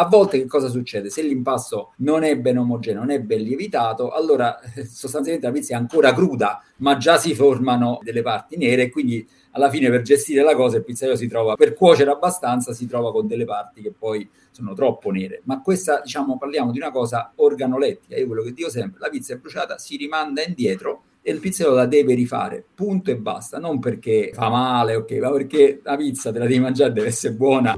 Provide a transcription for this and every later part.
A volte che cosa succede? Se l'impasto non è ben omogeneo, non è ben lievitato, allora eh, sostanzialmente la pizza è ancora cruda, ma già si formano delle parti nere e quindi alla fine per gestire la cosa il pizzaiolo si trova, per cuocere abbastanza, si trova con delle parti che poi sono troppo nere. Ma questa, diciamo, parliamo di una cosa organolettica. Io quello che dico sempre, la pizza è bruciata, si rimanda indietro e il pizzaiolo la deve rifare, punto e basta, non perché fa male, ok, ma perché la pizza te la devi mangiare, deve essere buona.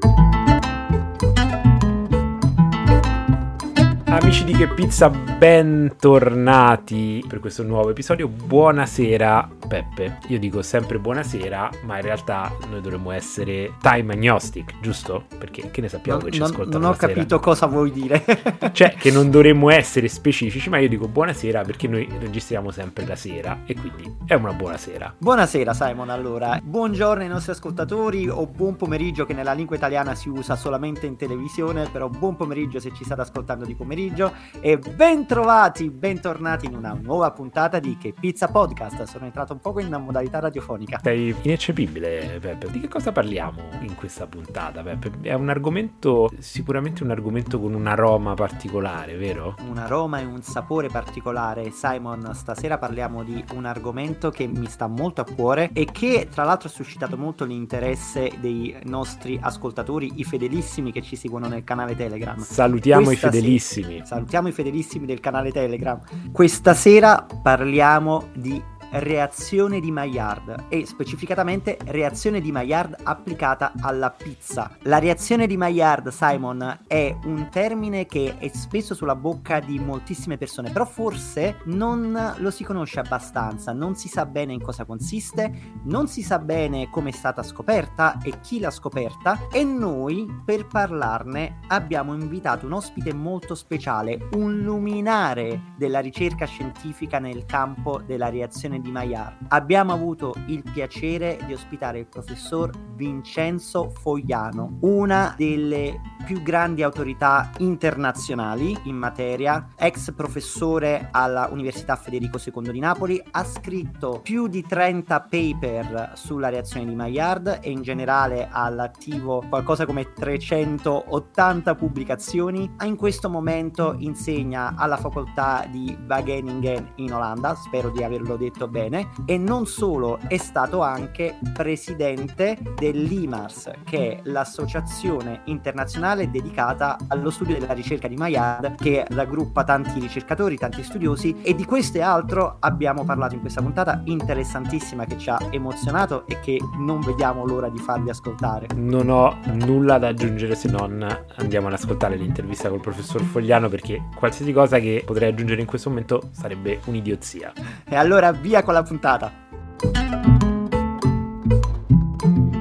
Amici di Che Pizza, bentornati per questo nuovo episodio. Buonasera Peppe. Io dico sempre buonasera, ma in realtà noi dovremmo essere time agnostic, giusto? Perché che ne sappiamo non, che ci non, ascoltano Non ho capito cosa vuoi dire. cioè che non dovremmo essere specifici, ma io dico buonasera perché noi registriamo sempre la sera e quindi è una buona sera. Buonasera Simon, allora. Buongiorno ai nostri ascoltatori o buon pomeriggio che nella lingua italiana si usa solamente in televisione, però buon pomeriggio se ci state ascoltando di pomeriggio pomeriggio e bentrovati, bentornati in una nuova puntata di Che Pizza Podcast. Sono entrato un poco in modalità radiofonica. Sei ineccepibile, Peppe. Di che cosa parliamo in questa puntata, Peppe? È un argomento, sicuramente un argomento con un aroma particolare, vero? Un aroma e un sapore particolare. Simon, stasera parliamo di un argomento che mi sta molto a cuore e che tra l'altro ha suscitato molto l'interesse dei nostri ascoltatori, i fedelissimi che ci seguono nel canale Telegram. Salutiamo Questa i fedelissimi. Salutiamo i fedelissimi del canale Telegram. Questa sera parliamo di reazione di Maillard e specificatamente reazione di Maillard applicata alla pizza. La reazione di Maillard, Simon, è un termine che è spesso sulla bocca di moltissime persone, però forse non lo si conosce abbastanza, non si sa bene in cosa consiste, non si sa bene come è stata scoperta e chi l'ha scoperta e noi per parlarne abbiamo invitato un ospite molto speciale, un luminare della ricerca scientifica nel campo della reazione di Maillard, abbiamo avuto il piacere di ospitare il professor Vincenzo Fogliano, una delle più grandi autorità internazionali in materia, ex professore alla Università Federico II di Napoli, ha scritto più di 30 paper sulla reazione di Maillard e in generale ha all'attivo qualcosa come 380 pubblicazioni. In questo momento insegna alla facoltà di Wageningen in Olanda, spero di averlo detto bene, e non solo, è stato anche presidente dell'IMARS, che è l'associazione internazionale dedicata allo studio della ricerca di Maillard che raggruppa tanti ricercatori, tanti studiosi e di questo e altro abbiamo parlato in questa puntata interessantissima che ci ha emozionato e che non vediamo l'ora di farvi ascoltare. Non ho nulla da aggiungere se non andiamo ad ascoltare l'intervista col professor Fogliano perché qualsiasi cosa che potrei aggiungere in questo momento sarebbe un'idiozia. E allora via con la puntata!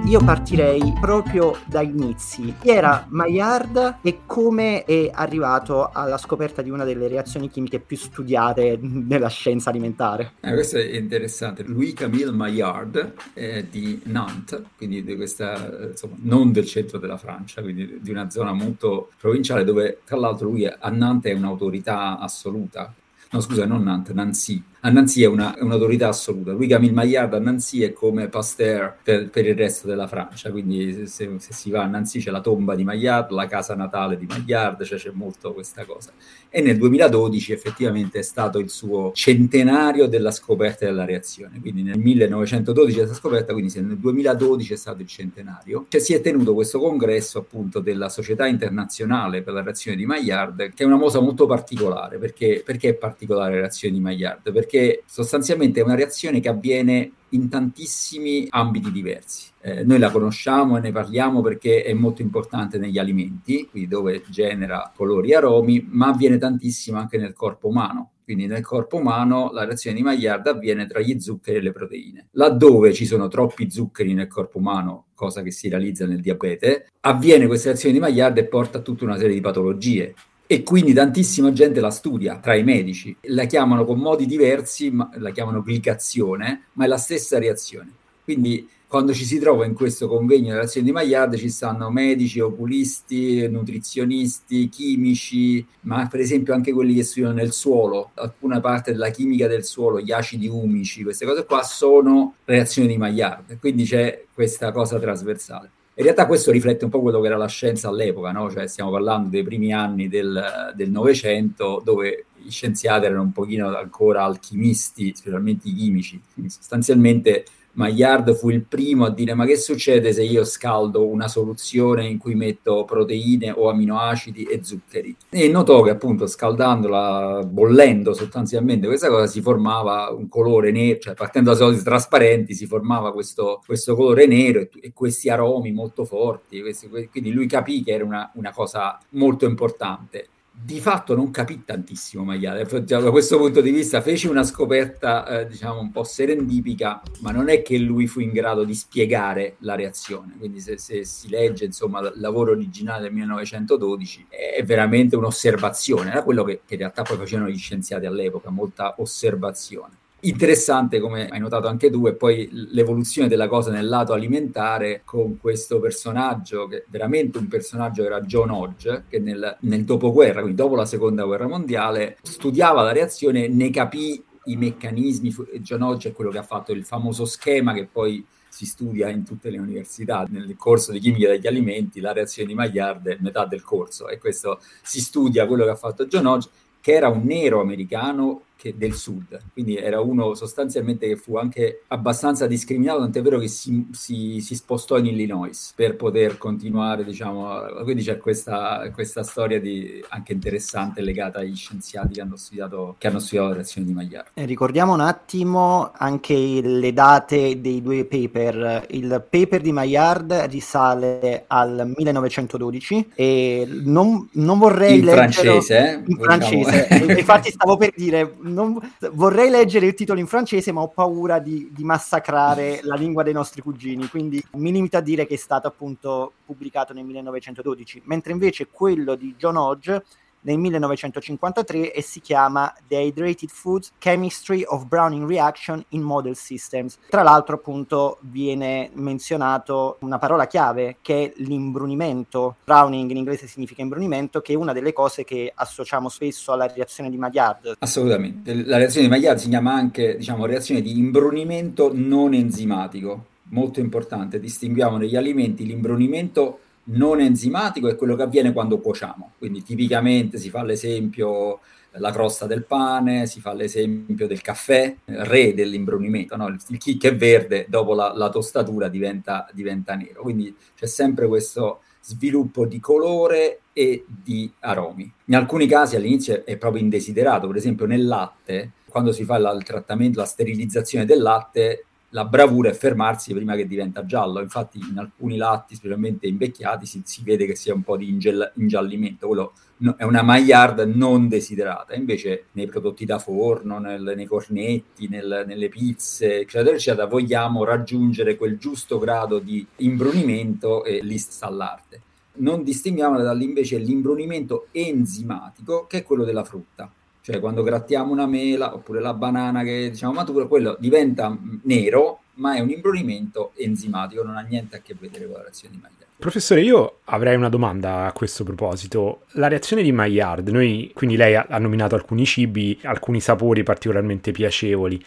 io partirei proprio dai inizi. Chi era Maillard e come è arrivato alla scoperta di una delle reazioni chimiche più studiate nella scienza alimentare? Eh, questo è interessante. Louis-Camille Maillard è di Nantes, quindi di questa, insomma, non del centro della Francia, quindi di una zona molto provinciale dove tra l'altro lui a Nantes è un'autorità assoluta. No, scusa, non Nantes, Nancy a Nancy è, una, è un'autorità assoluta. Lui Camille Maillard a Nancy è come Pasteur per, per il resto della Francia, quindi se, se, si va a Nancy c'è la tomba di Maillard, la casa natale di Maillard, cioè c'è molto questa cosa. E nel 2012 effettivamente è stato il suo centenario della scoperta della reazione, quindi nel 1912 è stata scoperta, quindi se nel 2012 è stato il centenario, cioè si è tenuto questo congresso appunto della Società Internazionale per la reazione di Maillard, che è una cosa molto particolare, perché, perché è particolare la reazione di Maillard? Perché perché sostanzialmente è una reazione che avviene in tantissimi ambiti diversi. Eh, noi la conosciamo e ne parliamo perché è molto importante negli alimenti, quindi dove genera colori e aromi, ma avviene tantissimo anche nel corpo umano. Quindi nel corpo umano la reazione di Maillard avviene tra gli zuccheri e le proteine. Laddove ci sono troppi zuccheri nel corpo umano, cosa che si realizza nel diabete, avviene questa reazione di Maillard e porta a tutta una serie di patologie e quindi tantissima gente la studia tra i medici. La chiamano con modi diversi, la chiamano glicazione, ma è la stessa reazione. Quindi quando ci si trova in questo convegno della reazione di Maillard ci stanno medici, oculisti, nutrizionisti, chimici, ma per esempio anche quelli che studiano nel suolo, alcuna parte della chimica del suolo, gli acidi umici, queste cose qua sono reazioni di Maillard, quindi c'è questa cosa trasversale. In realtà questo riflette un po' quello che era la scienza all'epoca, no? cioè stiamo parlando dei primi anni del Novecento dove gli scienziati erano un pochino ancora alchimisti, specialmente i chimici, quindi sostanzialmente Maillard fu il primo a dire ma che succede se io scaldo una soluzione in cui metto proteine o aminoacidi e zuccheri? E notò che appunto scaldandola, bollendo sostanzialmente questa cosa si formava un colore nero, cioè partendo da soliti trasparenti si formava questo, questo colore nero e, e, questi aromi molto forti, questi, quindi lui capì che era una, una cosa molto importante di fatto non capì tantissimo Magliale, da questo punto di vista fece una scoperta eh, diciamo un po' serendipica, ma non è che lui fu in grado di spiegare la reazione, quindi se, se si legge insomma il lavoro originale del 1912 è veramente un'osservazione, era quello che, che in realtà poi facevano gli scienziati all'epoca, molta osservazione. Interessante, come hai notato anche tu, e poi l'evoluzione della cosa nel lato alimentare con questo personaggio, che veramente un personaggio era John Hodge, che nel, nel dopoguerra, quindi dopo la seconda guerra mondiale, studiava la reazione, ne capì i meccanismi. John Hodge è quello che ha fatto il famoso schema che poi si studia in tutte le università. Nel corso di chimica degli alimenti, la reazione di Maillard è metà del corso, e questo si studia quello che ha fatto John Hodge, che era un nero americano che del sud, quindi era uno sostanzialmente che fu anche abbastanza discriminato, tant'è vero che si, si, si spostò in Illinois per poter continuare, diciamo, quindi c'è questa, questa storia di, anche interessante legata agli scienziati che hanno studiato, che hanno studiato la reazione di Maillard. Eh, ricordiamo un attimo anche le date dei due paper. Il paper di Maillard risale al 1912 e non, non vorrei in francese, eh? in francese. Diciamo. Infatti stavo per dire non, vorrei leggere il titolo in francese, ma ho paura di, di, massacrare la lingua dei nostri cugini, quindi mi limito a dire che è stato appunto pubblicato nel 1912, mentre invece quello di John Hodge nel 1953 e si chiama The Hydrated Foods Chemistry of Browning Reaction in Model Systems. Tra l'altro appunto viene menzionato una parola chiave che è l'imbrunimento. Browning in inglese significa imbrunimento, che è una delle cose che associamo spesso alla reazione di Maillard. Assolutamente. La reazione di Maillard si chiama anche, diciamo, reazione di imbrunimento non enzimatico. Molto importante, distinguiamo negli alimenti l'imbrunimento non enzimatico è quello che avviene quando cuociamo. Quindi tipicamente si fa l'esempio la crosta del pane, si fa l'esempio del caffè, re dell'imbrunimento, no? il, chicco è verde, dopo la, la tostatura diventa, diventa, nero. Quindi c'è sempre questo sviluppo di colore e di aromi. In alcuni casi all'inizio è proprio indesiderato, per esempio nel latte, quando si fa la, il trattamento, la sterilizzazione del latte, la bravura è fermarsi prima che diventa giallo. Infatti, in alcuni latti, specialmente invecchiati, si, si vede che sia un po' di ingel- ingiallimento. Quello no, è una maillard non desiderata. Invece, nei prodotti da forno, nel, nei cornetti, nel, nelle pizze, eccetera, eccetera, vogliamo raggiungere quel giusto grado di imbrunimento e lì sta l'arte. Non distinguiamo dall'invece l'imbrunimento enzimatico, che è quello della frutta cioè quando grattiamo una mela oppure la banana che diciamo matura, quello diventa nero, ma è un imbrunimento enzimatico, non ha niente a che vedere con la reazione di Maillard. Professore, io avrei una domanda a questo proposito. La reazione di Maillard, noi, quindi lei ha, nominato alcuni cibi, alcuni sapori particolarmente piacevoli.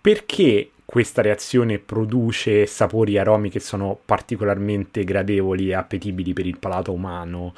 Perché questa reazione produce sapori aromi che sono particolarmente gradevoli e appetibili per il palato umano?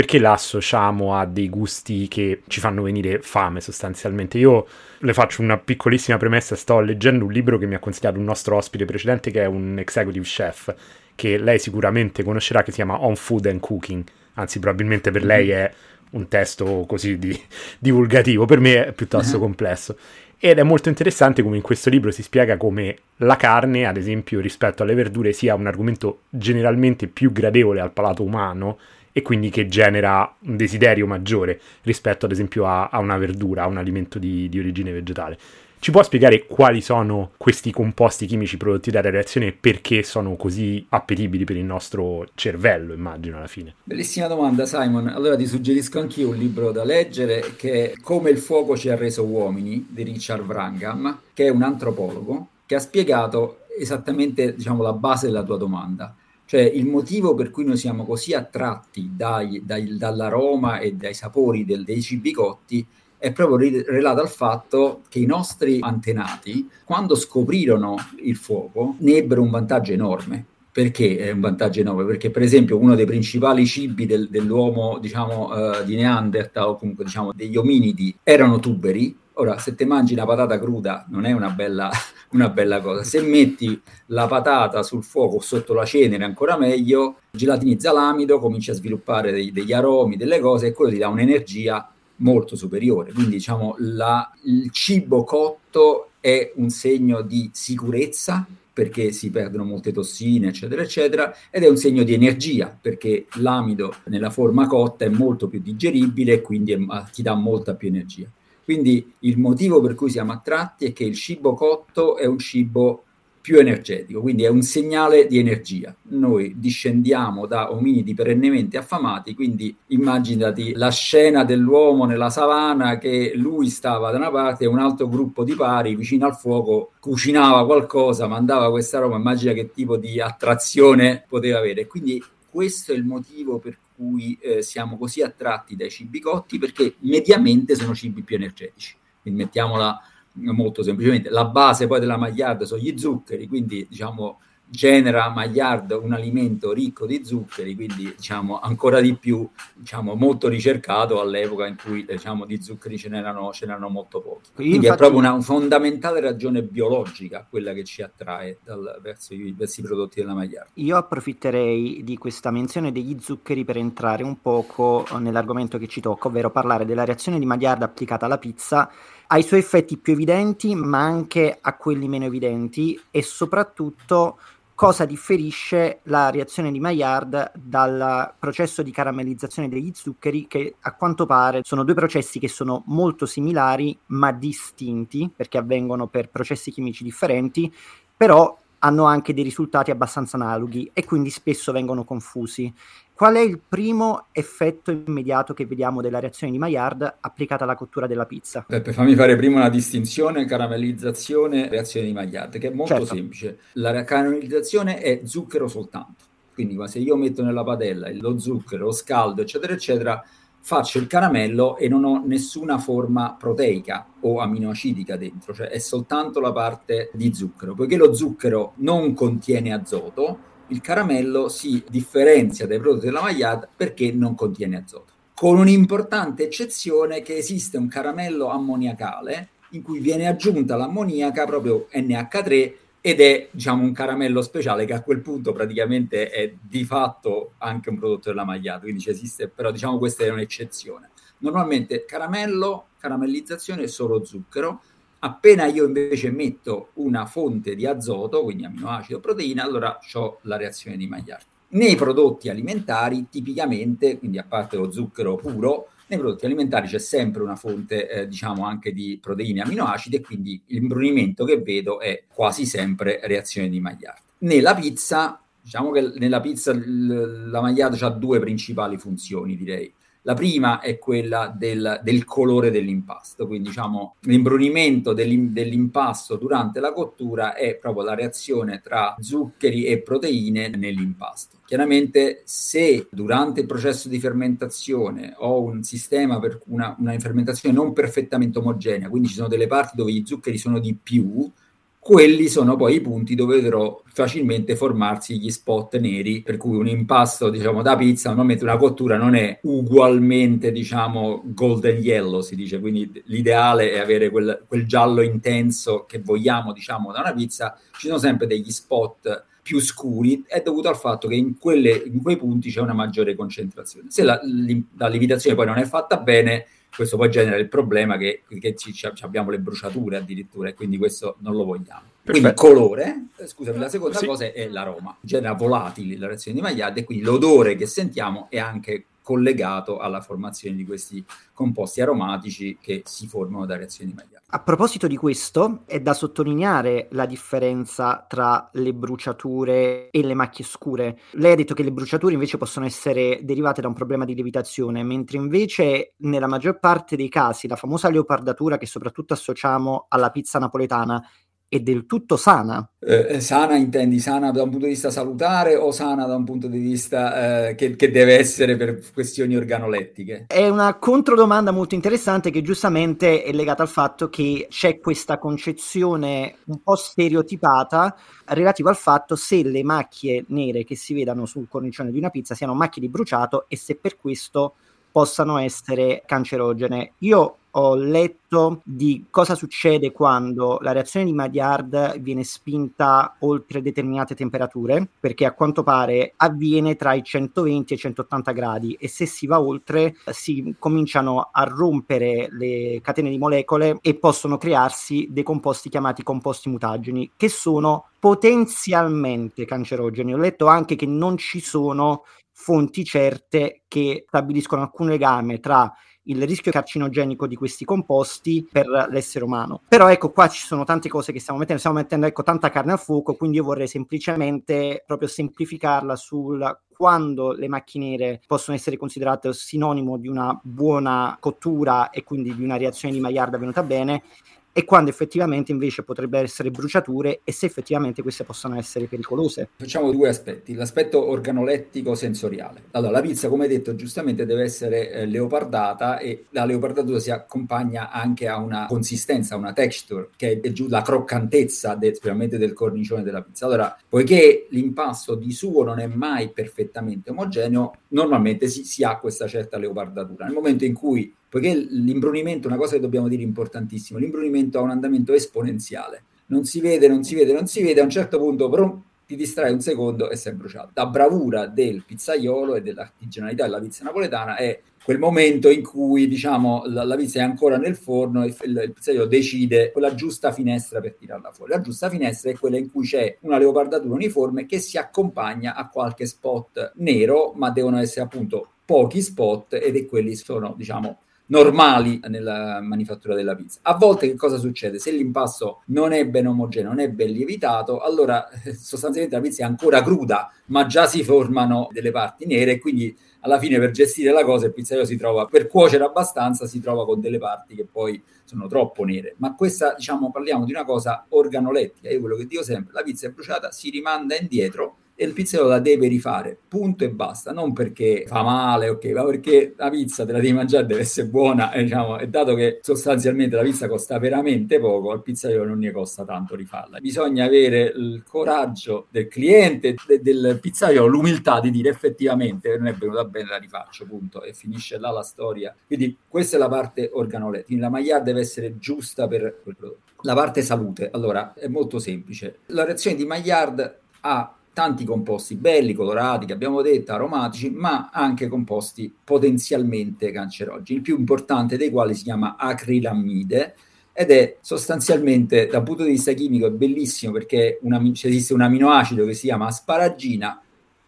Perché la associamo a dei gusti che ci fanno venire fame sostanzialmente. Io le faccio una piccolissima premessa, sto leggendo un libro che mi ha consigliato un nostro ospite precedente che è un executive chef, che lei sicuramente conoscerà, che si chiama On Food and Cooking, anzi probabilmente per lei è un testo così di, divulgativo, per me è piuttosto uh-huh. complesso. Ed è molto interessante come in questo libro si spiega come la carne, ad esempio, rispetto alle verdure, sia un argomento generalmente più gradevole al palato umano e quindi che genera un desiderio maggiore rispetto ad esempio a, a una verdura, a un alimento di, di, origine vegetale. Ci può spiegare quali sono questi composti chimici prodotti dalla reazione e perché sono così appetibili per il nostro cervello, immagino, alla fine? Bellissima domanda, Simon. Allora ti suggerisco anch'io un libro da leggere che è Come il fuoco ci ha reso uomini di Richard Wrangham, che è un antropologo che ha spiegato esattamente diciamo, la base della tua domanda. Cioè il motivo per cui noi siamo così attratti dai, dai, dall'aroma e dai sapori del, dei cibi cotti è proprio relato al fatto che i nostri antenati, quando scoprirono il fuoco, ne ebbero un vantaggio enorme Perché è un vantaggio enorme? Perché per esempio uno dei principali cibi del, dell'uomo, diciamo, uh, di Neanderthal o comunque diciamo degli ominidi erano tuberi. Ora, se te mangi una patata cruda non è una bella, una bella cosa. Se metti la patata sul fuoco sotto la cenere ancora meglio, gelatinizza l'amido, comincia a sviluppare dei, degli aromi, delle cose e quello ti dà un'energia molto superiore. Quindi diciamo la, il cibo cotto è un segno di sicurezza perché si perdono molte tossine, eccetera, eccetera, ed è un segno di energia, perché l'amido nella forma cotta è molto più digeribile e quindi è, ti dà molta più energia. Quindi il motivo per cui siamo attratti è che il cibo cotto è un cibo più energetico, quindi è un segnale di energia. Noi discendiamo da ominidi perennemente affamati, quindi immaginati la scena dell'uomo nella savana che lui stava da una parte e un altro gruppo di pari vicino al fuoco cucinava qualcosa, mandava questa roba, immagina che tipo di attrazione poteva avere. Quindi questo è il motivo per cui eh, siamo così attratti dai cibi cotti, perché mediamente sono cibi più energetici. Quindi mettiamola molto semplicemente. La base poi della Maillard sono gli zuccheri, quindi diciamo genera Maillard un alimento ricco di zuccheri, quindi diciamo ancora di più, diciamo molto ricercato all'epoca in cui diciamo di zuccheri ce n'erano, ce n'erano molto pochi. Quindi Infatti, è proprio una, una, fondamentale ragione biologica quella che ci attrae dal, verso, i, verso, i, prodotti della Maillard. Io approfitterei di questa menzione degli zuccheri per entrare un poco nell'argomento che ci tocca, ovvero parlare della reazione di Maillard applicata alla pizza ai suoi effetti più evidenti, ma anche a quelli meno evidenti e soprattutto cosa differisce la reazione di Maillard dal processo di caramellizzazione degli zuccheri che a quanto pare sono due processi che sono molto similari ma distinti perché avvengono per processi chimici differenti, però hanno anche dei risultati abbastanza analoghi e quindi spesso vengono confusi. Qual è il primo effetto immediato che vediamo della reazione di Maillard applicata alla cottura della pizza? Peppe, fammi fare prima una distinzione caramellizzazione reazione di Maillard, che è molto certo. semplice. La caramellizzazione è zucchero soltanto. Quindi se io metto nella padella lo zucchero, lo scaldo, eccetera, eccetera, faccio il caramello e non ho nessuna forma proteica o aminoacidica dentro, cioè è soltanto la parte di zucchero. Poiché lo zucchero non contiene azoto, il caramello si differenzia dai prodotti della Maillard perché non contiene azoto. Con un'importante eccezione che esiste un caramello ammoniacale in cui viene aggiunta l'ammoniaca proprio NH3 ed è diciamo un caramello speciale che a quel punto praticamente è di fatto anche un prodotto della Maillard, quindi esiste, però diciamo questa è un'eccezione. Normalmente caramello, caramellizzazione è solo zucchero, Appena io invece metto una fonte di azoto, quindi aminoacido o proteina, allora ho la reazione di Maillard. Nei prodotti alimentari, tipicamente, quindi a parte lo zucchero puro, nei prodotti alimentari c'è sempre una fonte, eh, diciamo, anche di proteine e aminoacidi e quindi l'imbrunimento che vedo è quasi sempre reazione di Maillard. Nella pizza, diciamo che nella pizza la Maillard ha due principali funzioni, direi. La prima è quella del, del colore dell'impasto, quindi diciamo l'imbrunimento dell'impasto durante la cottura è proprio la reazione tra zuccheri e proteine nell'impasto. Chiaramente se durante il processo di fermentazione ho un sistema per una, una fermentazione non perfettamente omogenea, quindi ci sono delle parti dove gli zuccheri sono di più, quelli sono poi i punti dove vedrò facilmente formarsi gli spot neri, per cui un impasto, diciamo, da pizza, normalmente una cottura non è ugualmente, diciamo, golden yellow, si dice, quindi l'ideale è avere quel, quel giallo intenso che vogliamo, diciamo, da una pizza, ci sono sempre degli spot più scuri. È dovuto al fatto che in, quelle, in quei punti c'è una maggiore concentrazione. Se la, la lievitazione poi non è fatta bene, questo poi genera il problema che, che ci, ci abbiamo le bruciature addirittura e quindi questo non lo vogliamo. Perfetto. Quindi colore, eh, scusami, la seconda sì. cosa è l'aroma, genera volatili la reazione di Maillard e quindi l'odore che sentiamo è anche collegato alla formazione di questi composti aromatici che si formano da reazioni di. A proposito di questo, è da sottolineare la differenza tra le bruciature e le macchie scure. Lei ha detto che le bruciature invece possono essere derivate da un problema di lievitazione, mentre invece nella maggior parte dei casi la famosa leopardatura che soprattutto associamo alla pizza napoletana è del tutto sana. Eh, sana intendi sana da un punto di vista salutare o sana da un punto di vista eh, che, che, deve essere per questioni organolettiche? È una controdomanda molto interessante che giustamente è legata al fatto che c'è questa concezione un po' stereotipata relativa al fatto se le macchie nere che si vedano sul cornicione di una pizza siano macchie di bruciato e se per questo possano essere cancerogene. Io ho letto di cosa succede quando la reazione di Maillard viene spinta oltre determinate temperature, perché a quanto pare avviene tra i 120 e i 180 gradi e se si va oltre si cominciano a rompere le catene di molecole e possono crearsi dei composti chiamati composti mutageni, che sono potenzialmente cancerogeni. Ho letto anche che non ci sono fonti certe che stabiliscono alcun legame tra il rischio carcinogenico di questi composti per l'essere umano. Però ecco qua ci sono tante cose che stiamo mettendo, stiamo mettendo ecco tanta carne al fuoco, quindi io vorrei semplicemente proprio semplificarla sul quando le macchine nere possono essere considerate sinonimo di una buona cottura e quindi di una reazione di Maillard venuta bene e quando effettivamente invece potrebbero essere bruciature e se effettivamente queste possono essere pericolose. Facciamo due aspetti, l'aspetto organolettico sensoriale. Allora, la pizza, come detto, giustamente deve essere eh, leopardata e la leopardatura si accompagna anche a una consistenza, una texture, che è giù la croccantezza de, del cornicione della pizza. Allora, poiché l'impasto di suo non è mai perfettamente omogeneo, normalmente si, si ha questa certa leopardatura. Nel momento in cui poiché l'imbrunimento una cosa che dobbiamo dire importantissima, l'imbrunimento ha un andamento esponenziale, non si vede, non si vede, non si vede, a un certo punto però ti distrai un secondo e sei bruciato. La bravura del pizzaiolo e dell'artigianalità della pizza napoletana è quel momento in cui diciamo la, la pizza è ancora nel forno e il, il pizzaiolo decide quella giusta finestra per tirarla fuori. La giusta finestra è quella in cui c'è una leopardatura uniforme che si accompagna a qualche spot nero, ma devono essere appunto pochi spot ed è quelli sono diciamo normali nella manifattura della pizza. A volte che cosa succede? Se l'impasto non è ben omogeneo, non è ben lievitato, allora eh, sostanzialmente la pizza è ancora cruda, ma già si formano delle parti nere e quindi alla fine per gestire la cosa il pizzaiolo si trova, per cuocere abbastanza, si trova con delle parti che poi sono troppo nere. Ma questa, diciamo, parliamo di una cosa organolettica. Io quello che dico sempre, la pizza è bruciata, si rimanda indietro e il pizzaiolo la deve rifare, punto e basta, non perché fa male, ok, ma perché la pizza te la devi mangiare, deve essere buona, e, diciamo, e dato che sostanzialmente la pizza costa veramente poco, al pizzaiolo non ne costa tanto rifarla. Bisogna avere il coraggio del cliente, de, del pizzaiolo, l'umiltà di dire effettivamente non è venuta bene, la rifaccio, punto, e finisce là la storia. Quindi questa è la parte organolettica, la maglia deve essere giusta per quel prodotto. La parte salute, allora, è molto semplice. La reazione di Maillard ha tanti composti belli, colorati, che abbiamo detto, aromatici, ma anche composti potenzialmente cancerogeni, il più importante dei quali si chiama acrilamide ed è sostanzialmente dal punto di vista chimico è bellissimo perché una, esiste un aminoacido che si chiama asparagina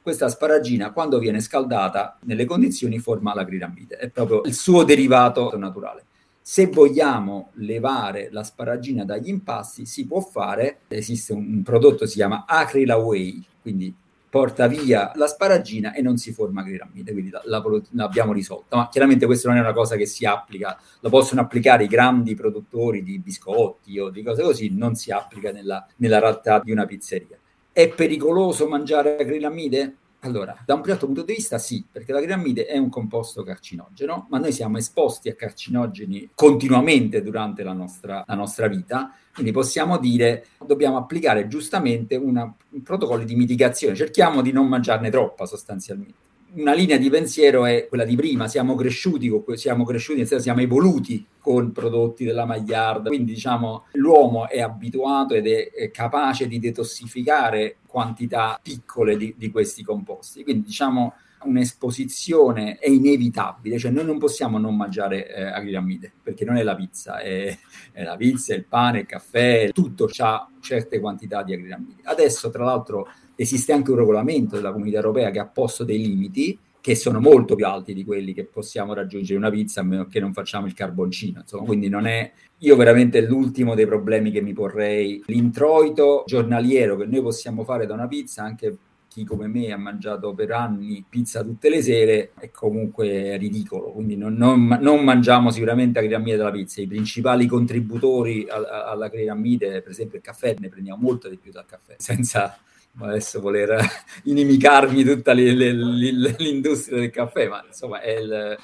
questa asparagina quando viene scaldata nelle condizioni forma l'acrilamide, è proprio il suo derivato naturale. Se vogliamo levare l'asparagina dagli impasti, si può fare, esiste un, prodotto che si chiama Acrylaway, quindi porta via l'asparagina e non si forma acrilamide, quindi la, la, l'abbiamo risolta. Ma chiaramente questa non è una cosa che si applica, lo possono applicare i grandi produttori di biscotti o di cose così, non si applica nella, nella realtà di una pizzeria. È pericoloso mangiare acrilamide? Allora, da un certo punto di vista sì, perché la gramide è un composto carcinogeno, ma noi siamo esposti a carcinogeni continuamente durante la nostra, la nostra vita, quindi possiamo dire dobbiamo applicare giustamente una, un protocollo di mitigazione, cerchiamo di non mangiarne troppa sostanzialmente. Una linea di pensiero è quella di prima, siamo cresciuti, siamo cresciuti, siamo evoluti con prodotti della Magliarda, quindi diciamo l'uomo è abituato ed è capace di detossificare quantità piccole di, di questi composti, quindi diciamo un'esposizione è inevitabile, cioè noi non possiamo non mangiare eh, acrilamide, perché non è la pizza, è, è, la pizza, il pane, il caffè, tutto ha certe quantità di acrilamide. Adesso, tra l'altro, esiste anche un regolamento della comunità europea che ha posto dei limiti che sono molto più alti di quelli che possiamo raggiungere una pizza a meno che non facciamo il carboncino. Insomma, quindi non è io veramente l'ultimo dei problemi che mi porrei. L'introito giornaliero che noi possiamo fare da una pizza, anche chi come me ha mangiato per anni pizza tutte le sere è comunque ridicolo, quindi non, non, non mangiamo sicuramente acrilamide della pizza. I principali contributori a, alla acrilamide, per esempio il caffè, ne prendiamo molto di più dal caffè, senza adesso voler inimicarmi tutta l'industria del caffè, ma insomma è il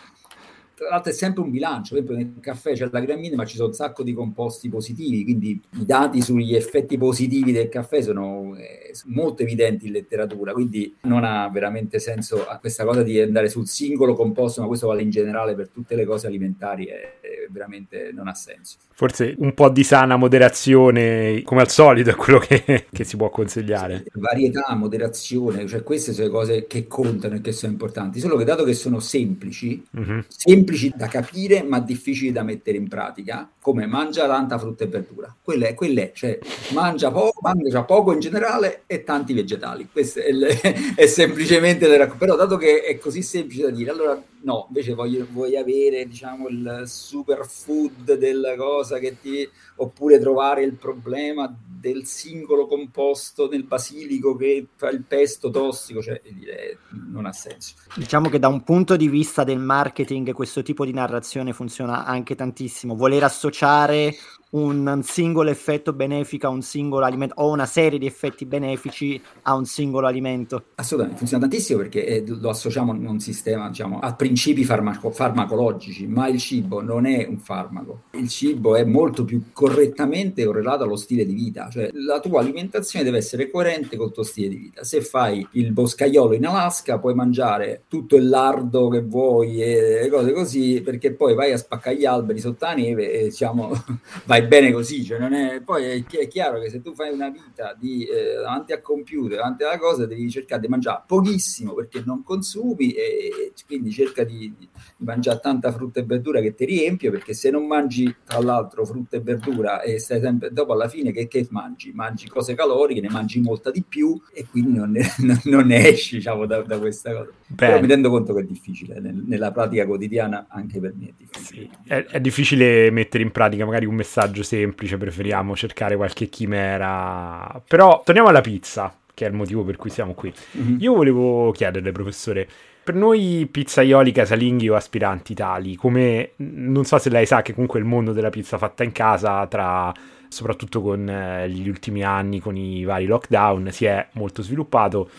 tra l'altro è sempre un bilancio, per esempio nel caffè c'è la gramina ma ci sono un sacco di composti positivi, quindi i dati sugli effetti positivi del caffè sono, eh, sono molto evidenti in letteratura, quindi non ha veramente senso questa cosa di andare sul singolo composto, ma questo vale in generale per tutte le cose alimentari, è, è veramente non ha senso. Forse un po' di sana moderazione, come al solito, è quello che, che si può consigliare. Sì, varietà, moderazione, cioè queste sono le cose che contano e che sono importanti, solo che dato che sono semplici, mm-hmm. semplici semplici da capire ma difficili da mettere in pratica, come mangia tanta frutta e verdura. Quello è, quello è cioè mangia poco, mangia poco in generale e tanti vegetali. Questo è, le, è semplicemente. Però dato che è così semplice da dire, allora no, invece voglio, vuoi avere diciamo il superfood della cosa che ti... oppure trovare il problema del singolo composto nel basilico che fa il pesto tossico, cioè dire, non ha senso. Diciamo che da un punto di vista del marketing questo tipo di narrazione funziona anche tantissimo. Voler associare un singolo effetto benefico a un singolo alimento o una serie di effetti benefici a un singolo alimento. Assolutamente, funziona tantissimo perché eh, lo associamo a un sistema, diciamo, a principi farmaco- farmacologici, ma il cibo non è un farmaco. Il cibo è molto più correttamente correlato allo stile di vita, cioè la tua alimentazione deve essere coerente col tuo stile di vita. Se fai il boscaiolo in Alaska puoi mangiare tutto il lardo che vuoi e cose così, perché poi vai a spaccare gli alberi sotto la neve e diciamo vai vai bene così, cioè è, poi è, è, chiaro che se tu fai una vita di, eh, davanti al computer, davanti alla cosa, devi cercare di mangiare pochissimo perché non consumi e quindi cerca di, di, mangiare tanta frutta e verdura che ti riempie perché se non mangi tra l'altro frutta e verdura e stai sempre dopo alla fine che, che mangi? Mangi cose caloriche, ne mangi molta di più e quindi non ne, non ne esci diciamo, da, da, questa cosa. Beh. Però mi rendo conto che è difficile, nel, nella pratica quotidiana anche per me è difficile. Sì, è, è difficile mettere in pratica magari un messaggio messaggio semplice, preferiamo cercare qualche chimera. Però torniamo alla pizza, che è il motivo per cui siamo qui. Mm-hmm. Io volevo chiederle, professore, per noi pizzaioli, casalinghi o aspiranti tali, come non so se lei sa che comunque il mondo della pizza fatta in casa, tra soprattutto con eh, gli ultimi anni, con i vari lockdown, si è molto sviluppato.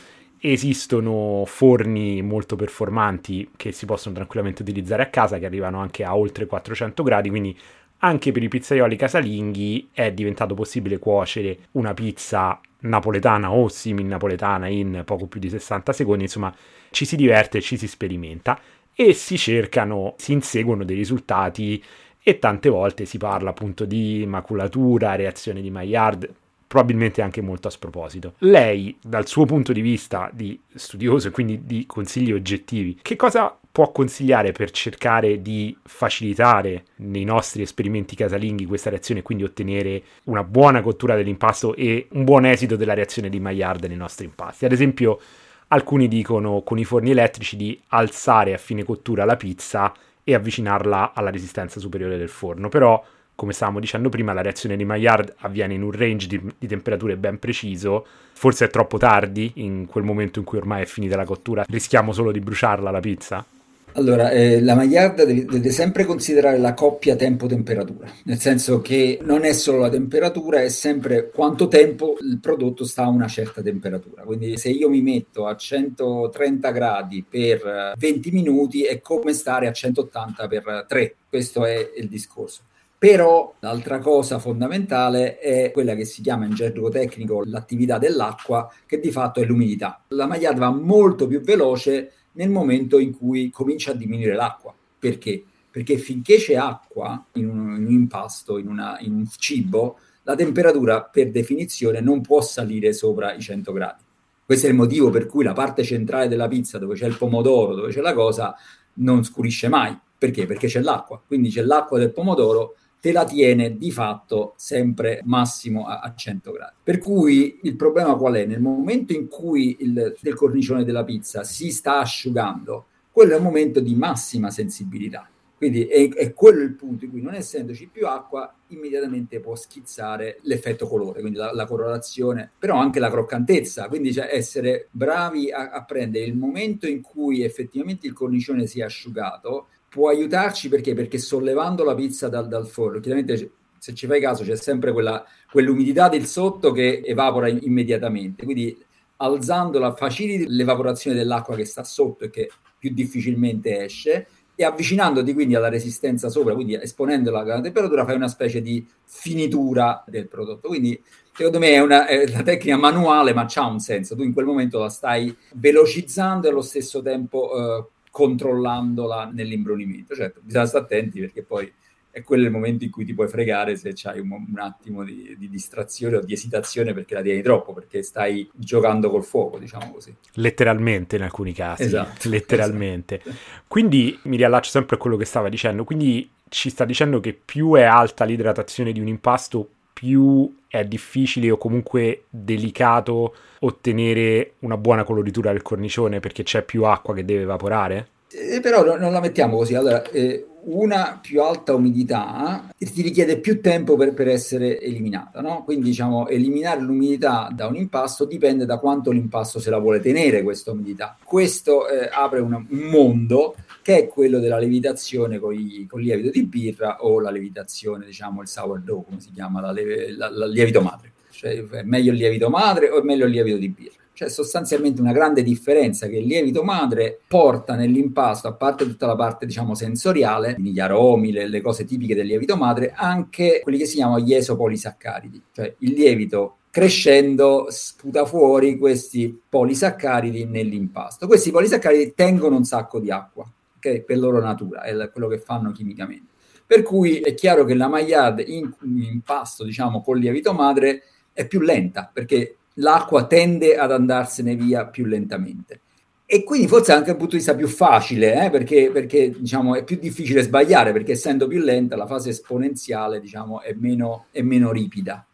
Esistono forni molto performanti che si possono tranquillamente utilizzare a casa, che arrivano anche a oltre 400 gradi, quindi anche per i pizzaioli casalinghi è diventato possibile cuocere una pizza napoletana o simil napoletana in poco più di 60 secondi, insomma ci si diverte, ci si sperimenta e si cercano, si inseguono dei risultati e tante volte si parla appunto di maculatura, reazione di Maillard, probabilmente anche molto a sproposito. Lei, dal suo punto di vista di studioso e quindi di consigli oggettivi, che cosa può consigliare per cercare di facilitare nei nostri esperimenti casalinghi questa reazione e quindi ottenere una buona cottura dell'impasto e un buon esito della reazione di Maillard nei nostri impasti? Ad esempio, alcuni dicono con i forni elettrici di alzare a fine cottura la pizza e avvicinarla alla resistenza superiore del forno, però come stavamo dicendo prima, la reazione di Maillard avviene in un range di, di, temperature ben preciso. Forse è troppo tardi, in quel momento in cui ormai è finita la cottura, rischiamo solo di bruciarla la pizza? Allora, eh, la Maillard deve, deve, sempre considerare la coppia tempo-temperatura, nel senso che non è solo la temperatura, è sempre quanto tempo il prodotto sta a una certa temperatura. Quindi se io mi metto a 130 gradi per 20 minuti è come stare a 180 per 3. Questo è il discorso. Però l'altra cosa fondamentale è quella che si chiama in gergo tecnico l'attività dell'acqua, che di fatto è l'umidità. La Maillard va molto più veloce nel momento in cui comincia a diminuire l'acqua. Perché? Perché finché c'è acqua in un, in un impasto, in, una, in un cibo, la temperatura per definizione non può salire sopra i 100 gradi. Questo è il motivo per cui la parte centrale della pizza, dove c'è il pomodoro, dove c'è la cosa, non scurisce mai. Perché? Perché c'è l'acqua. Quindi c'è l'acqua del pomodoro te la tiene di fatto sempre massimo a, a 100 gradi. Per cui il problema qual è? Nel momento in cui il, il cornicione della pizza si sta asciugando, quello è un momento di massima sensibilità. Quindi è, è, quello il punto in cui non essendoci più acqua immediatamente può schizzare l'effetto colore, quindi la, la colorazione, però anche la croccantezza, quindi cioè essere bravi a, a, prendere il momento in cui effettivamente il cornicione si è asciugato può aiutarci perché? Perché sollevando la pizza dal, dal forno, chiaramente se ci fai caso c'è sempre quella, quell'umidità del sotto che evapora immediatamente, quindi alzandola faciliti l'evaporazione dell'acqua che sta sotto e che più difficilmente esce e avvicinandoti quindi alla resistenza sopra, quindi esponendola alla temperatura, fai una specie di finitura del prodotto. Quindi secondo me è una, è una tecnica manuale, ma c'ha un senso. Tu in quel momento la stai velocizzando e allo stesso tempo eh, controllandola nell'imbrunimento. Certo, bisogna stare attenti perché poi è quello il momento in cui ti puoi fregare se c'hai un, un attimo di, di, distrazione o di esitazione perché la tieni troppo, perché stai giocando col fuoco, diciamo così. Letteralmente in alcuni casi. Esatto. Letteralmente. Esatto. Quindi mi riallaccio sempre a quello che stava dicendo, quindi ci sta dicendo che più è alta l'idratazione di un impasto, più è difficile o comunque delicato ottenere una buona coloritura del cornicione perché c'è più acqua che deve evaporare? Eh, però no, non la mettiamo così. Allora, eh, una più alta umidità ti richiede più tempo per, per essere eliminata, no? Quindi diciamo eliminare l'umidità da un impasto dipende da quanto l'impasto se la vuole tenere questa umidità. Questo eh, apre un mondo che è quello della levitazione con, i, con, il lievito di birra o la levitazione, diciamo il sourdough, come si chiama, la lievito madre. Cioè è meglio il lievito madre o è meglio il lievito di birra? C'è sostanzialmente una grande differenza che il lievito madre porta nell'impasto, a parte tutta la parte diciamo sensoriale, gli aromi, le, le cose tipiche del lievito madre, anche quelli che si chiamano gli esopolisaccaridi, cioè il lievito crescendo sputa fuori questi polisaccaridi nell'impasto. Questi polisaccaridi tengono un sacco di acqua, okay? per loro natura, è quello che fanno chimicamente. Per cui è chiaro che la Maillard in, in impasto, diciamo, con lievito madre è più lenta, perché l'acqua tende ad andarsene via più lentamente. E quindi forse anche dal punto di vista più facile, eh, perché, perché diciamo, è più difficile sbagliare, perché essendo più lenta la fase esponenziale diciamo, è, meno, è meno ripida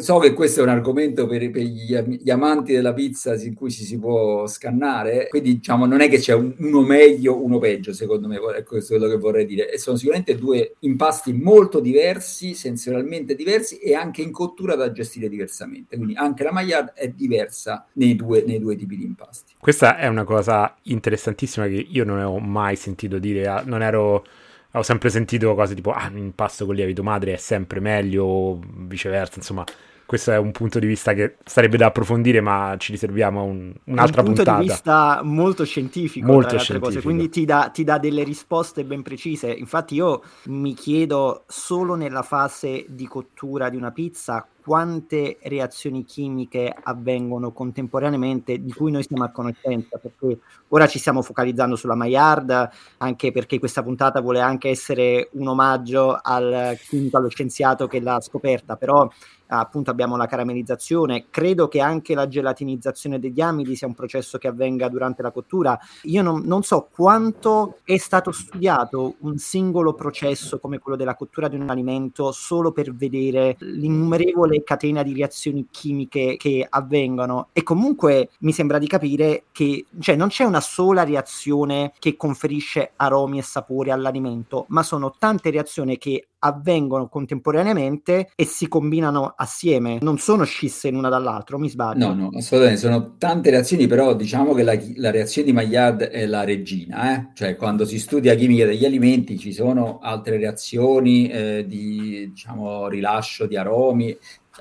so che questo è un argomento per, per gli, gli, amanti della pizza in cui ci si può scannare, quindi diciamo non è che c'è un, uno meglio, uno peggio, secondo me, ecco questo è quello che vorrei dire. E sono sicuramente due impasti molto diversi, sensorialmente diversi e anche in cottura da gestire diversamente, quindi anche la Maillard è diversa nei due, nei due tipi di impasti. Questa è una cosa interessantissima che io non ho mai sentito dire, non ero ho sempre sentito cose tipo ah, un impasto con lievito madre è sempre meglio, o viceversa, insomma, questo è un punto di vista che sarebbe da approfondire, ma ci riserviamo un, un'altra un punto puntata. di vista molto scientifico, molto scientifico. Cose, quindi ti dà, ti dà, delle risposte ben precise. Infatti, io mi chiedo solo nella fase di cottura di una pizza quante reazioni chimiche avvengono contemporaneamente di cui noi siamo a conoscenza, perché ora ci stiamo focalizzando sulla Maillard, anche perché questa puntata vuole anche essere un omaggio al chimico, allo scienziato che l'ha scoperta, però appunto abbiamo la caramellizzazione, credo che anche la gelatinizzazione degli amidi sia un processo che avvenga durante la cottura. Io non, non, so quanto è stato studiato un singolo processo come quello della cottura di un alimento solo per vedere l'innumerevole catena di reazioni chimiche che avvengono e comunque mi sembra di capire che cioè, non c'è una sola reazione che conferisce aromi e sapori all'alimento, ma sono tante reazioni che avvengono contemporaneamente e si combinano assieme, non sono scisse l'una dall'altra, mi sbaglio? No, no, assolutamente, sono tante reazioni, però diciamo che la, la reazione di Maillard è la regina, eh? cioè quando si studia chimica degli alimenti ci sono altre reazioni eh, di diciamo, rilascio di aromi,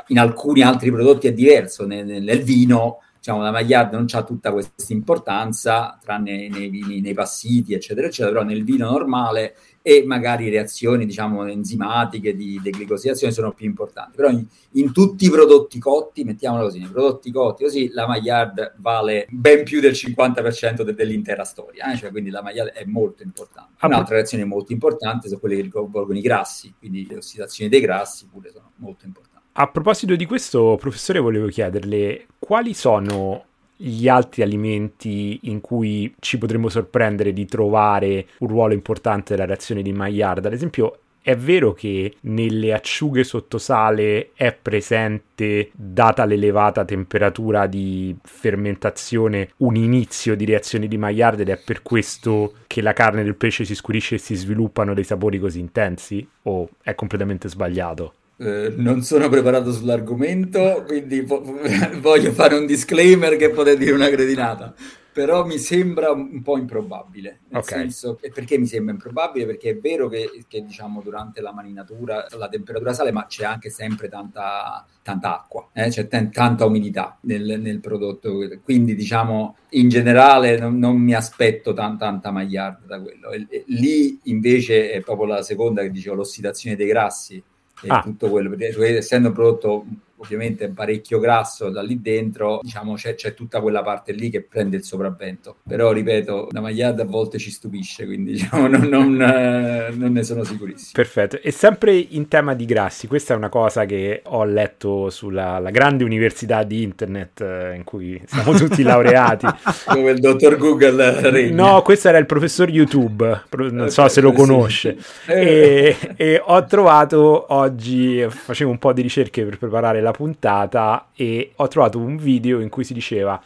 in alcuni altri prodotti è diverso, nel, nel vino diciamo, la Maillard non ha tutta questa importanza, tranne nei vini, nei passiti, eccetera, eccetera, però nel vino normale e magari reazioni, diciamo, enzimatiche di deglicosidazione sono più importanti. Però in, in tutti i prodotti cotti, mettiamolo così, nei prodotti cotti così, la Maillard vale ben più del 50% de- dell'intera storia, eh? cioè, quindi la Maillard è molto importante. Un'altra reazione molto importante sono quelle che rivolgono i grassi, quindi le ossidazioni dei grassi pure sono molto importanti. A proposito di questo, professore, volevo chiederle quali sono gli altri alimenti in cui ci potremmo sorprendere di trovare un ruolo importante della reazione di Maillard. Ad esempio, è vero che nelle acciughe sotto sale è presente, data l'elevata temperatura di fermentazione, un inizio di reazioni di Maillard ed è per questo che la carne del pesce si scurisce e si sviluppano dei sapori così intensi? O è completamente sbagliato? Eh, non sono preparato sull'argomento, quindi vo- voglio fare un disclaimer che potete dire una cretinata però mi sembra un po' improbabile. Nel okay. senso, perché mi sembra improbabile? Perché è vero che, che, diciamo durante la marinatura la temperatura sale, ma c'è anche sempre tanta, tanta acqua, eh? c'è t- tanta umidità nel, nel, prodotto. Quindi, diciamo, in generale non, non mi aspetto tan, tanta magliarda da quello. E, e, lì invece è proprio la seconda che dicevo, l'ossidazione dei grassi ah. tutto quello, perché un prodotto ovviamente parecchio grasso da lì dentro, diciamo c'è, c'è, tutta quella parte lì che prende il sopravvento. Però ripeto, la magliata a volte ci stupisce, quindi diciamo non, non, eh, non, ne sono sicurissimo. Perfetto. E sempre in tema di grassi, questa è una cosa che ho letto sulla grande università di internet eh, in cui siamo tutti laureati. Come il dottor Google regna. No, questo era il professor YouTube, non so se lo conosce. Sì. E, e ho trovato oggi, facevo un po' di ricerche per preparare la puntata e ho trovato un video in cui si diceva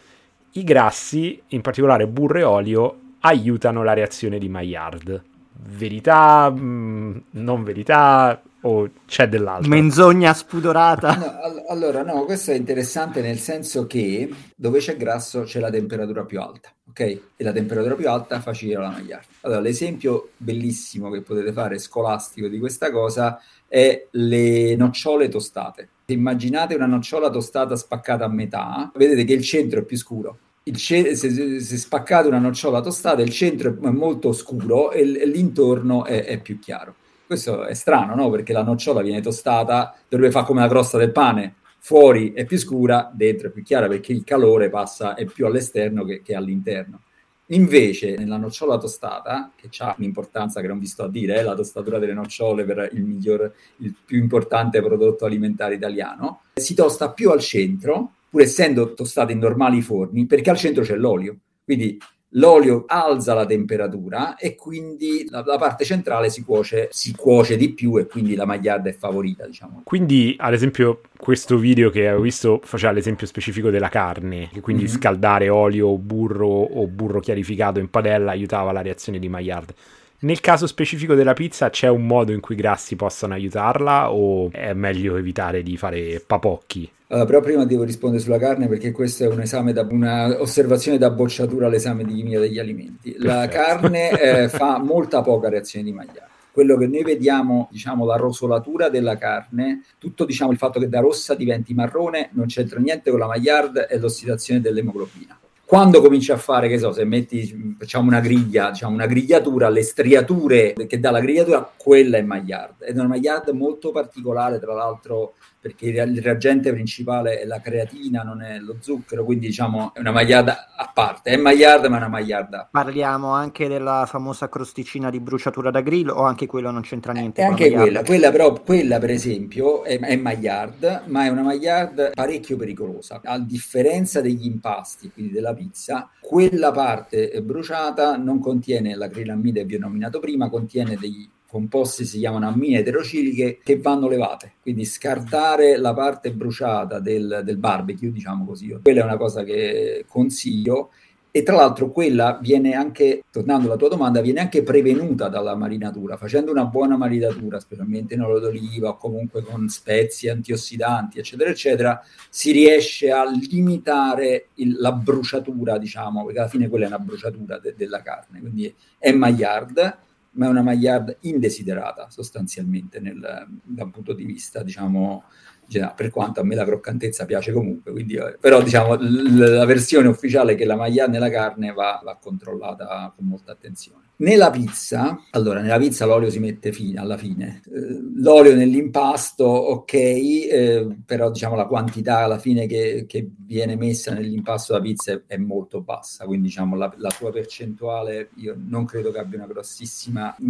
i grassi, in particolare burro e olio, aiutano la reazione di Maillard. Verità, mh, mm, non verità, o c'è dell'altro? Menzogna spudorata. No, allora, no, questo è interessante nel senso che dove c'è grasso c'è la temperatura più alta, ok? E la temperatura più alta fa girare la Maillard. Allora, l'esempio bellissimo che potete fare scolastico di questa cosa è le nocciole tostate. Se immaginate una nocciola tostata spaccata a metà, vedete che il centro è più scuro. Ce- se, se, spaccate una nocciola tostata, il centro è molto scuro e, l'intorno è, è, più chiaro. Questo è strano, no? Perché la nocciola viene tostata, dovrebbe fare come la crosta del pane, fuori è più scura, dentro è più chiara perché il calore passa è più all'esterno che, che all'interno. Invece, nella nocciola tostata, che ha un'importanza che non vi sto a dire, è la tostatura delle nocciole per il miglior, il più importante prodotto alimentare italiano, si tosta più al centro, pur essendo tostate in normali forni, perché al centro c'è l'olio. Quindi l'olio alza la temperatura e quindi la, la, parte centrale si cuoce, si cuoce di più e quindi la magliarda è favorita, diciamo. Quindi, ad esempio, questo video che avevo visto faceva l'esempio specifico della carne, che quindi mm-hmm. scaldare olio, burro o burro chiarificato in padella aiutava la reazione di Maillard. Nel caso specifico della pizza c'è un modo in cui i grassi possano aiutarla o è meglio evitare di fare papocchi? Uh, però prima devo rispondere sulla carne perché questo è un esame da una osservazione da bocciatura all'esame di chimia degli alimenti. La carne eh, fa molta poca reazione di Maillard. Quello che noi vediamo, diciamo, la rosolatura della carne, tutto diciamo il fatto che da rossa diventi marrone, non c'entra niente con la Maillard e l'ossidazione dell'emoglobina quando cominci a fare, che so, se metti, facciamo una griglia, diciamo una grigliatura, le striature che dà la grigliatura, quella è Maillard. Ed è una Maillard molto particolare, tra l'altro, perché il reagente principale è la creatina, non è lo zucchero, quindi diciamo è una magliarda a parte, è magliarda ma è una magliarda. Parliamo anche della famosa crosticina di bruciatura da grill o anche quello non c'entra niente? È anche quella, quella però, quella per esempio è, è maillard, ma è una maillard parecchio pericolosa, a differenza degli impasti, quindi della pizza, quella parte bruciata non contiene l'acrilamide che vi ho nominato prima, contiene dei composti si chiamano ammine eterociliche che vanno levate, quindi scartare la parte bruciata del, del barbecue, diciamo così, quella è una cosa che consiglio. E tra l'altro quella viene anche, tornando alla tua domanda, viene anche prevenuta dalla marinatura, facendo una buona marinatura, specialmente in olio d'oliva o comunque con spezie antiossidanti, eccetera, eccetera, si riesce a limitare il, la bruciatura, diciamo, perché alla fine quella è una bruciatura de, della carne, quindi è Maillard ma è una Maillard indesiderata sostanzialmente nel, da un punto di vista, diciamo, generale, per quanto a me la croccantezza piace comunque, quindi, eh, però diciamo l- la versione ufficiale che la Maillard nella carne va, va controllata con molta attenzione. Nella pizza, allora, nella pizza l'olio si mette fine, alla fine. Eh, l'olio nell'impasto, ok, eh, però diciamo la quantità alla fine che, che, viene messa nell'impasto della pizza è, è molto bassa, quindi diciamo la, la, sua percentuale io non credo che abbia un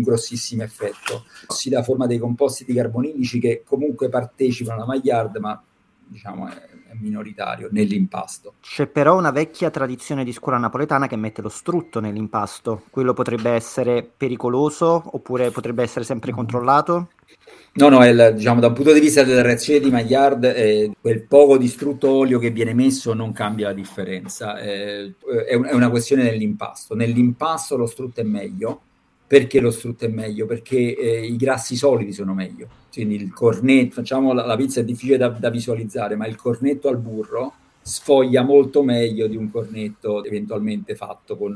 grossissimo effetto. Si dà forma dei composti di carbonilici che comunque partecipano alla Maillard, ma diciamo è, è minoritario nell'impasto. C'è però una vecchia tradizione di scuola napoletana che mette lo strutto nell'impasto. Quello potrebbe essere pericoloso oppure potrebbe essere sempre controllato? No, no, il, diciamo, dal punto di vista della reazione di Maillard, eh, quel poco distrutto olio che viene messo non cambia la differenza, eh, è, un, è, una questione dell'impasto. Nell'impasto lo strutto è meglio, perché lo strutto è meglio? Perché eh, i grassi solidi sono meglio, quindi il cornetto, facciamo la, la pizza è difficile da, da visualizzare, ma il cornetto al burro sfoglia molto meglio di un cornetto eventualmente fatto con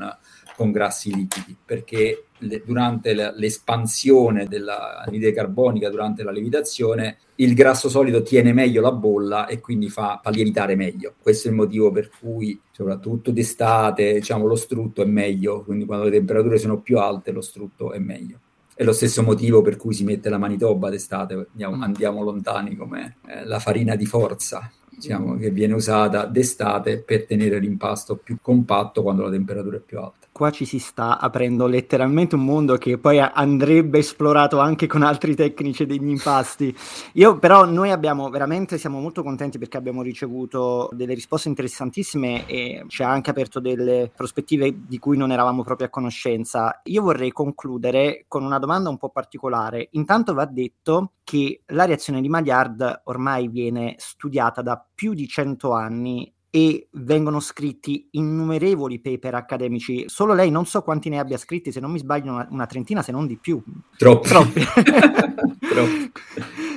con grassi liquidi, perché le, durante la, l'espansione dell'anidride carbonica, durante la lievitazione, il grasso solido tiene meglio la bolla e quindi fa, fa, lievitare meglio. Questo è il motivo per cui, soprattutto d'estate, diciamo, lo strutto è meglio, quindi quando le temperature sono più alte lo strutto è meglio. È lo stesso motivo per cui si mette la manitoba d'estate, andiamo, mm. andiamo lontani come eh, la farina di forza, diciamo, che viene usata d'estate per tenere l'impasto più compatto quando la temperatura è più alta qua ci si sta aprendo letteralmente un mondo che poi andrebbe esplorato anche con altri tecnici degli impasti. Io però noi abbiamo veramente siamo molto contenti perché abbiamo ricevuto delle risposte interessantissime e ci ha anche aperto delle prospettive di cui non eravamo proprio a conoscenza. Io vorrei concludere con una domanda un po' particolare. Intanto va detto che la reazione di Maillard ormai viene studiata da più di 100 anni e vengono scritti innumerevoli paper accademici. Solo lei non so quanti ne abbia scritti, se non mi sbaglio una, una trentina, se non di più. Troppi. Troppi. Troppi.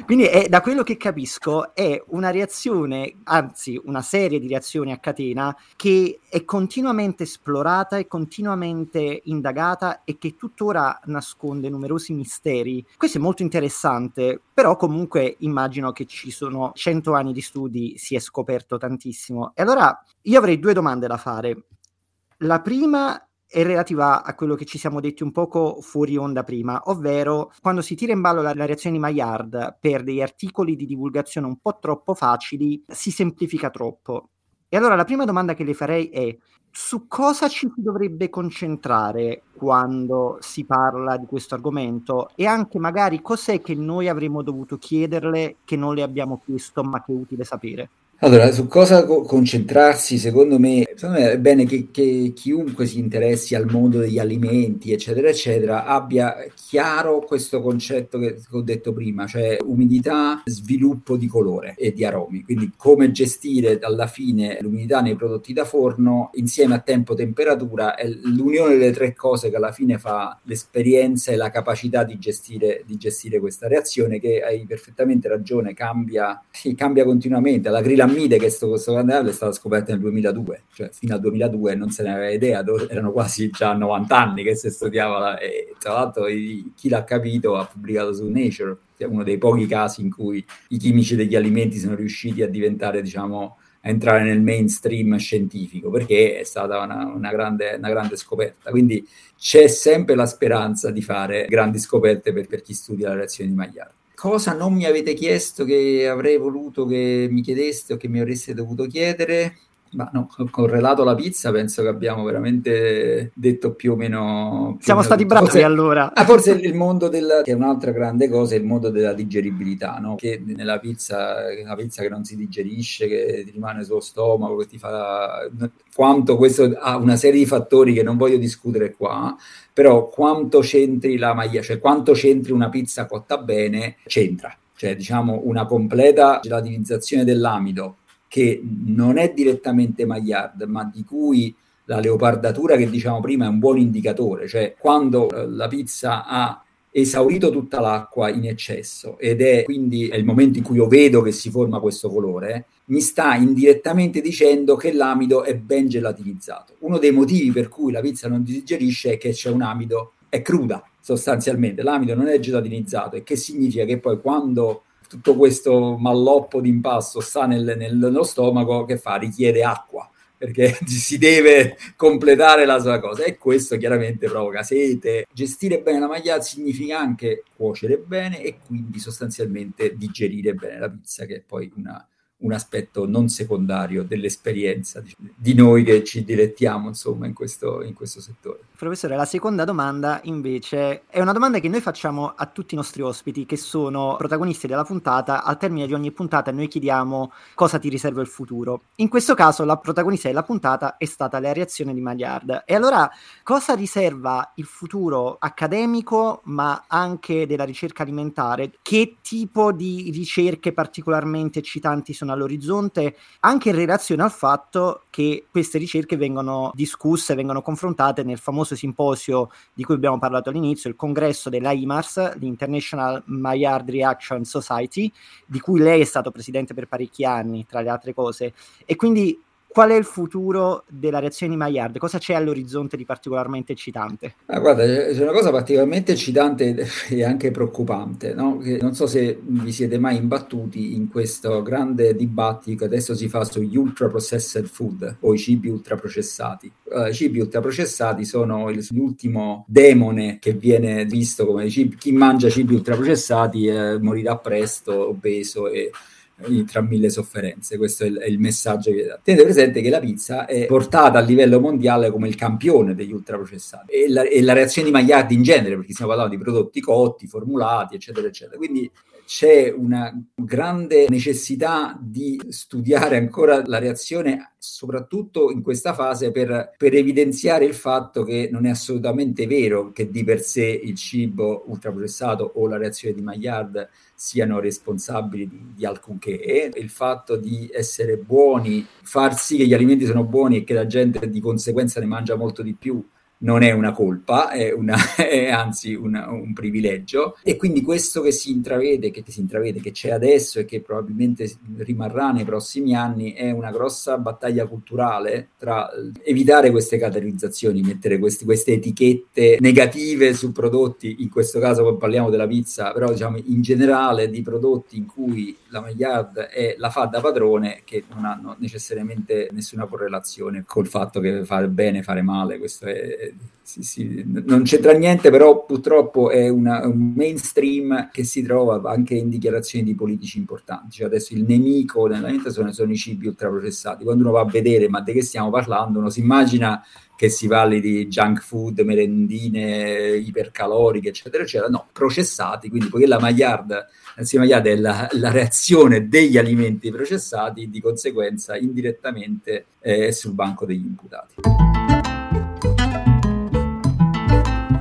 Quindi è, da quello che capisco è una reazione, anzi una serie di reazioni a catena che è continuamente esplorata e continuamente indagata e che tuttora nasconde numerosi misteri. Questo è molto interessante, però comunque immagino che ci sono cento anni di studi, si è scoperto tantissimo. E allora io avrei due domande da fare. La prima è relativa a quello che ci siamo detti un poco fuori onda prima, ovvero quando si tira in ballo la, la, reazione di Maillard per degli articoli di divulgazione un po' troppo facili, si semplifica troppo. E allora la prima domanda che le farei è su cosa ci si dovrebbe concentrare quando si parla di questo argomento e anche magari cos'è che noi avremmo dovuto chiederle che non le abbiamo chiesto ma che è utile sapere. Allora, su cosa co- concentrarsi, secondo me, secondo me è bene che, che, chiunque si interessi al mondo degli alimenti, eccetera, eccetera, abbia chiaro questo concetto che, ho detto prima, cioè umidità, sviluppo di colore e di aromi. Quindi come gestire alla fine l'umidità nei prodotti da forno insieme a tempo e temperatura è l'unione delle tre cose che alla fine fa l'esperienza e la capacità di gestire, di gestire questa reazione che hai perfettamente ragione, cambia, sì, cambia continuamente. La grilla piramide che sto, sto è stata scoperta nel 2002, cioè fino al 2002 non se ne aveva idea, erano quasi già 90 anni che si studiava e tra l'altro chi l'ha capito ha pubblicato su Nature, è uno dei pochi casi in cui i chimici degli alimenti sono riusciti a diventare, diciamo, a entrare nel mainstream scientifico, perché è stata una, una, grande, una grande, scoperta. Quindi c'è sempre la speranza di fare grandi scoperte per, per chi studia la reazione di Maillard cosa non mi avete chiesto che avrei voluto che mi chiedeste o che mi avreste dovuto chiedere? Ma no, correlato alla pizza penso che abbiamo veramente detto più o meno... Più Siamo o stati bravi forse, allora. Ah, forse il mondo del... che è un'altra grande cosa, è il mondo della digeribilità, no? Che nella pizza, una pizza che non si digerisce, che ti rimane sullo stomaco, che ti fa... Quanto questo ha una serie di fattori che non voglio discutere qua, però quanto c'entri la maglia, cioè quanto c'entri una pizza cotta bene, c'entra. Cioè, diciamo, una completa gelatinizzazione dell'amido che non è direttamente Maillard, ma di cui la leopardatura che diciamo prima è un buon indicatore, cioè quando eh, la pizza ha esaurito tutta l'acqua in eccesso ed è quindi è il momento in cui io vedo che si forma questo colore, mi sta indirettamente dicendo che l'amido è ben gelatinizzato. Uno dei motivi per cui la pizza non digerisce è che c'è un amido, è cruda sostanzialmente, l'amido non è gelatinizzato e che significa che poi quando tutto questo malloppo di impasto sta nel, nel, nello stomaco, che fa? Richiede acqua perché si deve completare la sua cosa e questo chiaramente provoca sete. Gestire bene la maglia significa anche cuocere bene e quindi sostanzialmente digerire bene la pizza, che è poi una, un aspetto non secondario dell'esperienza di noi che ci dilettiamo insomma in questo, in questo settore. Professore, la seconda domanda invece è una domanda che noi facciamo a tutti i nostri ospiti che sono protagonisti della puntata. Al termine di ogni puntata noi chiediamo cosa ti riserva il futuro. In questo caso la protagonista della puntata è stata la reazione di Magliard. E allora cosa riserva il futuro accademico ma anche della ricerca alimentare? Che tipo di ricerche particolarmente eccitanti sono all'orizzonte? Anche in relazione al fatto che queste ricerche vengono discusse, vengono confrontate nel famoso simposio di cui abbiamo parlato all'inizio, il congresso della IMARS, l'International Maillard Reaction Society, di cui lei è stato presidente per parecchi anni, tra le altre cose. E quindi qual è il futuro della reazione di Maillard? Cosa c'è all'orizzonte di particolarmente eccitante? Ah, guarda, c'è una cosa particolarmente eccitante e anche preoccupante, no? non so se vi siete mai imbattuti in questo grande dibattito che adesso si fa sugli ultra processed food o i cibi ultraprocessati. Uh, I cibi ultraprocessati sono l'ultimo demone che viene visto come cibi, chi mangia cibi ultraprocessati eh, morirà presto, obeso e tra mille sofferenze. Questo è il, è il messaggio che dà. Tenete presente che la pizza è portata a livello mondiale come il campione degli ultraprocessati e la, e la reazione di Magliardi in genere, perché stiamo parlando di prodotti cotti, formulati, eccetera, eccetera. Quindi c'è una grande necessità di studiare ancora la reazione, soprattutto in questa fase, per, per, evidenziare il fatto che non è assolutamente vero che di per sé il cibo ultraprocessato o la reazione di Maillard siano responsabili di, di alcunché. Il fatto di essere buoni, far sì che gli alimenti sono buoni e che la gente di conseguenza ne mangia molto di più, non è una colpa, è, una, è anzi una, un privilegio. E quindi questo che si intravede, che si intravede, che c'è adesso e che probabilmente rimarrà nei prossimi anni, è una grossa battaglia culturale tra evitare queste catalizzazioni, mettere questi, queste etichette negative su prodotti, in questo caso parliamo della pizza, però diciamo in generale di prodotti in cui la Maillard è, la fa da padrone, che non hanno necessariamente nessuna correlazione col fatto che fare bene, fare male, questo è sì, sì, non c'entra niente, però purtroppo è una, un mainstream che si trova anche in dichiarazioni di politici importanti. Cioè adesso il nemico nell'alimentazione sono i cibi ultraprocessati. Quando uno va a vedere ma di che stiamo parlando, uno si immagina che si parli di junk food, merendine ipercaloriche, eccetera, eccetera. No, processati, quindi poiché la Maillard, anzi Maillard è la, la, reazione degli alimenti processati, di conseguenza indirettamente è sul banco degli imputati.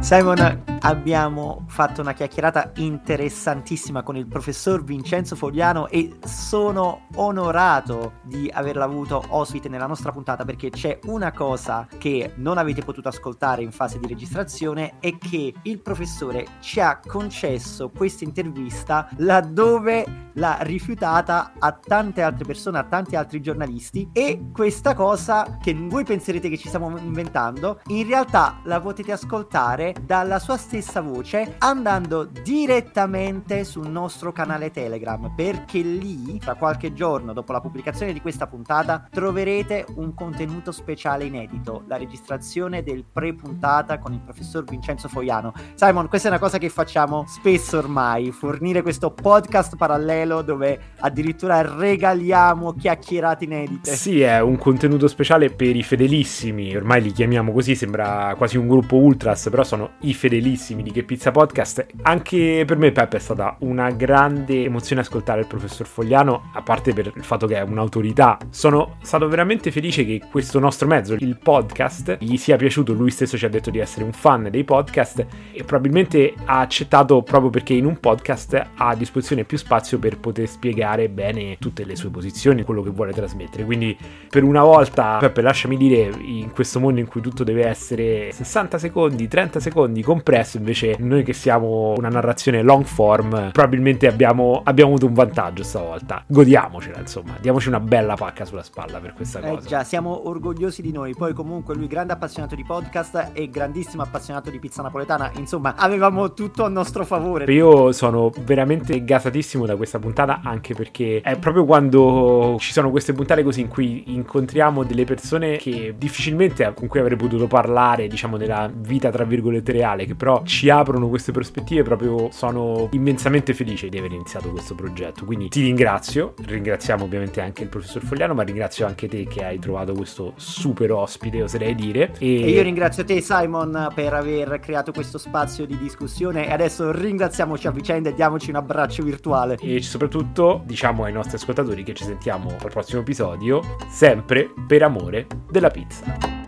Simon, abbiamo fatto una chiacchierata interessantissima con il professor Vincenzo Fogliano e sono onorato di averla avuto ospite nella nostra puntata perché c'è una cosa che non avete potuto ascoltare in fase di registrazione è che il professore ci ha concesso questa intervista laddove l'ha rifiutata a tante altre persone, a tanti altri giornalisti e questa cosa che voi penserete che ci stiamo inventando in realtà la potete ascoltare dalla sua stessa voce andando direttamente sul nostro canale Telegram perché lì tra qualche giorno dopo la pubblicazione di questa puntata troverete un contenuto speciale inedito, la registrazione del pre-puntata con il professor Vincenzo Foiano. Simon, questa è una cosa che facciamo spesso ormai, fornire questo podcast parallelo dove addirittura regaliamo chiacchierate inedite. Sì, è un contenuto speciale per i fedelissimi, ormai li chiamiamo così, sembra quasi un gruppo ultras, però sono i fedelissimi di Che Pizza Podcast. Anche per me, Peppe, è stata una grande emozione ascoltare il professor Fogliano, a parte per il fatto che è un'autorità. Sono stato veramente felice che questo nostro mezzo, il podcast, gli sia piaciuto. Lui stesso ci ha detto di essere un fan dei podcast e probabilmente ha accettato proprio perché in un podcast ha a disposizione più spazio per poter spiegare bene tutte le sue posizioni, quello che vuole trasmettere. Quindi, per una volta, Peppe, lasciami dire, in questo mondo in cui tutto deve essere 60 secondi, 30 secondi compresso, invece noi che siamo una narrazione long form, probabilmente abbiamo, abbiamo avuto un vantaggio stavolta. Godiamocela, insomma, diamoci una bella pacca sulla spalla per questa eh cosa. già, siamo orgogliosi di noi. Poi comunque lui grande appassionato di podcast e grandissimo appassionato di pizza napoletana, insomma, avevamo tutto a nostro favore. Io sono veramente gasatissimo da questa puntata anche perché è proprio quando ci sono queste puntate così in cui incontriamo delle persone che difficilmente con cui avrei potuto parlare, diciamo, della vita tra virgolette virgolette reale, che però ci aprono queste prospettive, proprio sono immensamente felice di aver iniziato questo progetto. Quindi ti ringrazio, ringraziamo ovviamente anche il professor Fogliano, ma ringrazio anche te che hai trovato questo super ospite, oserei dire. E, e io ringrazio te Simon per aver creato questo spazio di discussione e adesso ringraziamoci a vicenda e diamoci un abbraccio virtuale. E soprattutto diciamo ai nostri ascoltatori che ci sentiamo al prossimo episodio, sempre per amore della pizza.